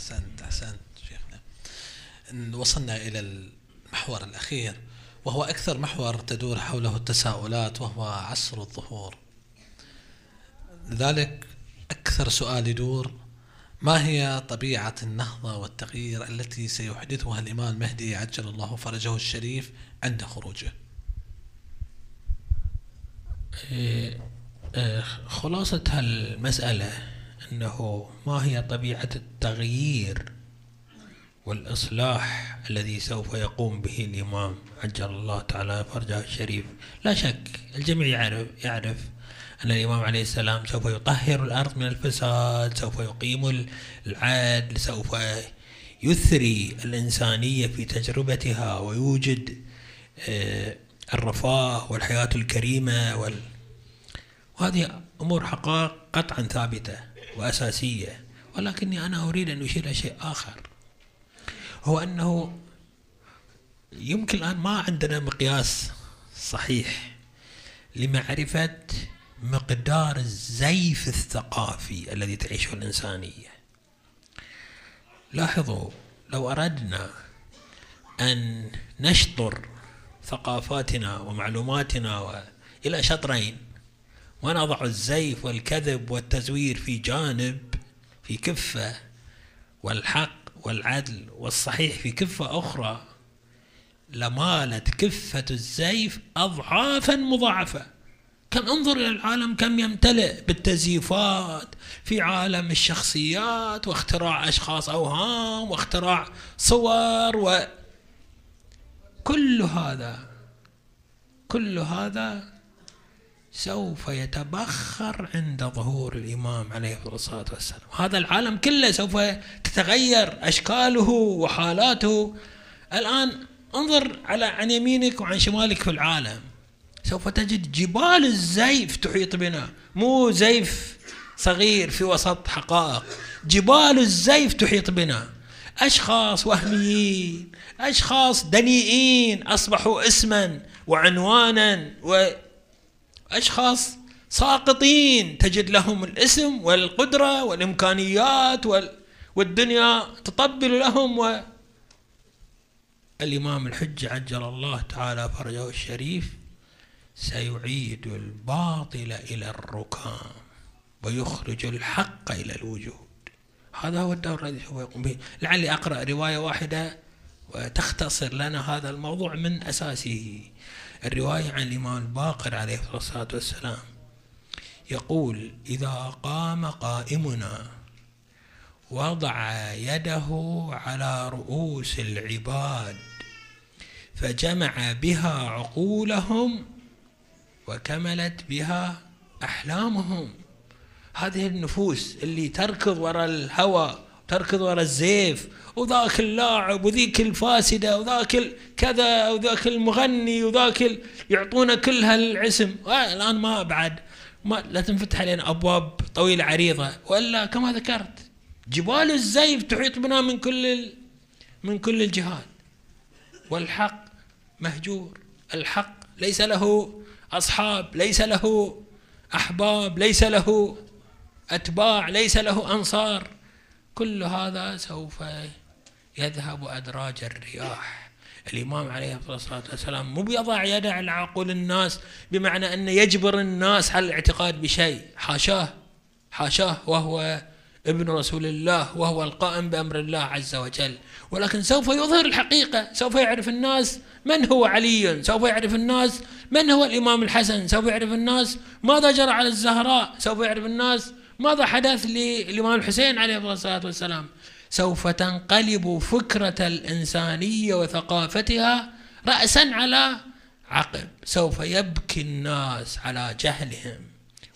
أحسنت أحسنت شيخنا. وصلنا إلى المحور الأخير وهو أكثر محور تدور حوله التساؤلات وهو عصر الظهور. لذلك أكثر سؤال يدور ما هي طبيعة النهضة والتغيير التي سيحدثها الإمام المهدي عجل الله فرجه الشريف عند خروجه؟ إيه، إيه، خلاصة هالمسألة أنه ما هي طبيعة التغيير والإصلاح الذي سوف يقوم به الإمام؟ عجل الله تعالى فرجه الشريف. لا شك الجميع يعرف يعرف أن الإمام عليه السلام سوف يطهر الأرض من الفساد سوف يقيم العدل سوف يثري الإنسانية في تجربتها ويوجد آه، الرفاه والحياة الكريمة وال... وهذه أمور حقائق قطعا ثابتة. وأساسية. ولكني أنا أريد أن أشير إلى شيء آخر. هو أنه يمكن الآن ما عندنا مقياس صحيح لمعرفة مقدار الزيف الثقافي الذي تعيشه الإنسانية. لاحظوا لو أردنا أن نشطر ثقافاتنا ومعلوماتنا إلى شطرين ونضع الزيف والكذب والتزوير في جانب في كفة والحق والعدل والصحيح في كفة أخرى. لمالت كفة الزيف أضعافا مضاعفة. كم انظر إلى العالم كم يمتلئ بالتزييفات في عالم الشخصيات واختراع أشخاص أوهام واختراع صور و كل هذا كل هذا سوف يتبخر عند ظهور الإمام عليه الصلاة والسلام. هذا العالم كله سوف تتغير أشكاله وحالاته. الآن انظر على عن يمينك وعن شمالك في العالم. سوف تجد جبال الزيف تحيط بنا. مو زيف صغير في وسط حقائق. جبال الزيف تحيط بنا. أشخاص وهميين أشخاص دنيئين أصبحوا اسما وعنوانا وأشخاس ساقطين تجد لهم الاسم والقدرة والإمكانيات والدنيا تطبل لهم و الإمام الحجة عجل الله تعالى فرجه الشريف سيعيد الباطل إلى الركام ويخرج الحق إلى الوجود. هذا هو الدور الذي سوف يقوم به. لعلي أقرأ رواية واحدة وتختصر لنا هذا الموضوع من أساسه. الرواية عن الإمام الباقر عليه الصلاة والسلام يقول إذا قام قائمنا وضع يده على رؤوس العباد فجمع بها عقولهم وكملت بها أحلامهم. هذه النفوس اللي تركض وراء الهوى تركض وراء الزيف وذاك اللاعب وذيك الفاسدة وذاك كذا وذاك المغني وذاك يعطونا كل هالعسم الآن ما بعد. ما لا تنفتح علينا أبواب طويلة عريضة. وإلا كما ذكرت جبال الزيف تحيط بنا من كل من كل الجهات. والحق مهجور. الحق ليس له أصحاب ليس له أحباب ليس له أتباع ليس له أنصار. كل هذا سوف يذهب أدراج الرياح. الإمام عليه الصلاة والسلام مو بيضع يده على عقول الناس بمعنى أنه يجبر الناس على الاعتقاد بشيء. حاشاه حاشاه وهو ابن رسول الله وهو القائم بأمر الله عز وجل. ولكن سوف يظهر الحقيقة سوف يعرف الناس من هو علي سوف يعرف الناس من هو الإمام الحسن سوف يعرف الناس ماذا جرى على الزهراء سوف يعرف الناس ماذا حدث للإمام الحسين عليه الصلاة والسلام؟ سوف تنقلب فكرة الإنسانية وثقافتها رأسا على عقب. سوف يبكي الناس على جهلهم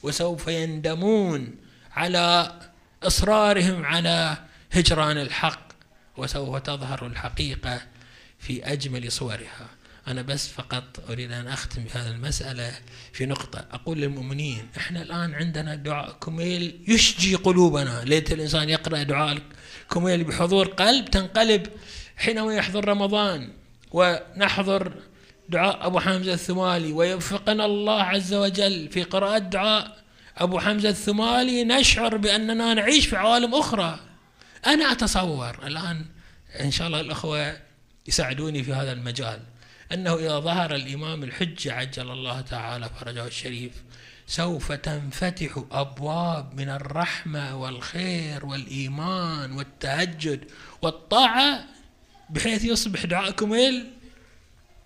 وسوف يندمون على إصرارهم على هجران الحق وسوف تظهر الحقيقة في أجمل صورها. أنا بس فقط أريد أن أختم بهذه المسألة في نقطة. أقول للمؤمنين إحنا الآن عندنا دعاء كميل يشجي قلوبنا. ليت الإنسان يقرأ دعاء كميل بحضور قلب تنقلب حينما يحضر رمضان ونحضر دعاء أبو حمزة الثمالي. ويوفقنا الله عز وجل في قراءة دعاء أبو حمزة الثمالي. نشعر بأننا نعيش في عوالم أخرى. أنا أتصور الآن إن شاء الله الأخوة يساعدوني في هذا المجال. أنه إذا ظهر الإمام الحجة عجل الله تعالى فرجه الشريف سوف تنفتح أبواب من الرحمة والخير والإيمان والتهجد والطاعة بحيث يصبح دعاءكم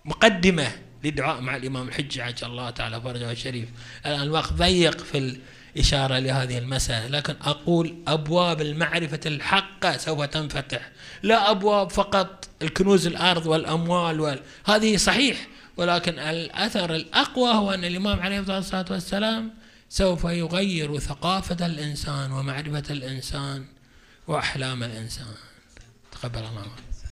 مقدمة للدعاء مع الإمام الحجة عجل الله تعالى فرجه الشريف. الآن الوقت ضيق في الإشارة لهذه المسألة. لكن أقول أبواب المعرفة الحقة سوف تنفتح. لا أبواب فقط الكنوز الأرض والأموال وال... هذه صحيح ولكن الأثر الأقوى هو أن الإمام عليه الصلاة والسلام سوف يغير ثقافة الإنسان ومعرفة الإنسان وأحلام الإنسان. تقبل الله.